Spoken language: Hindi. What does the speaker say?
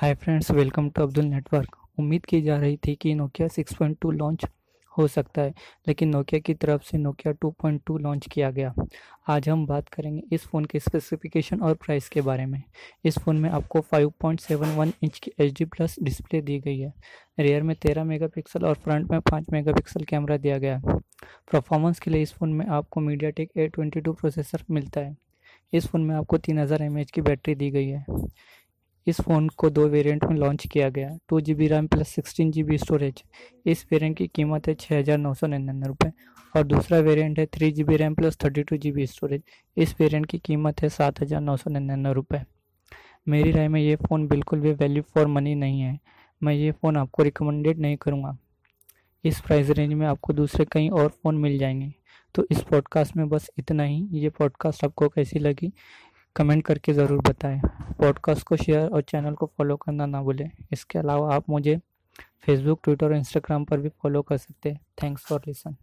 Hi friends welcome to Abdul network उम्मीद की जा रही थी कि नोकिया 6.2 लॉन्च हो सकता है, लेकिन नोकिया की तरफ़ से नोकिया 2.2 लॉन्च किया गया। आज हम बात करेंगे इस फ़ोन के स्पेसिफिकेशन और प्राइस के बारे में। इस फ़ोन में आपको 5.71 इंच की एच प्लस डिस्प्ले दी गई है। रियर में 13 मेगापिक्सल और फ्रंट में 5 मेगापिक्सल कैमरा दिया गया है। परफॉर्मेंस के लिए इस फ़ोन में आपको मीडिया टेक प्रोसेसर मिलता है। इस फ़ोन में आपको तीन हज़ार की बैटरी दी गई है। इस फ़ोन को दो वेरिएंट में लॉन्च किया गया। Two G B RAM plus sixteen G B storage. इस वेरिएंट की कीमत है छः हज़ार नौ सौ निन्यानवे रुपये और दूसरा वेरिएंट है three G B RAM plus thirty two G B storage. इस वेरिएंट की कीमत है सात हज़ार नौ सौ निन्यानवे रुपये मेरी राय में ये फ़ोन बिल्कुल भी वैल्यू फॉर मनी नहीं है। मैं ये फ़ोन आपको रिकमेंडेड नहीं करूँगा। इस प्राइस रेंज में आपको दूसरे कई और फ़ोन मिल जाएँगे। तो इस पॉडकास्ट में बस इतना ही। ये पॉडकास्ट आपको कैसी लगी? कमेंट करके ज़रूर बताएँ। पॉडकास्ट को शेयर और चैनल को फॉलो करना ना भूलें। इसके अलावा आप मुझे फेसबुक ट्विटर और इंस्टाग्राम पर भी फॉलो कर सकते हैं। Thanks for listen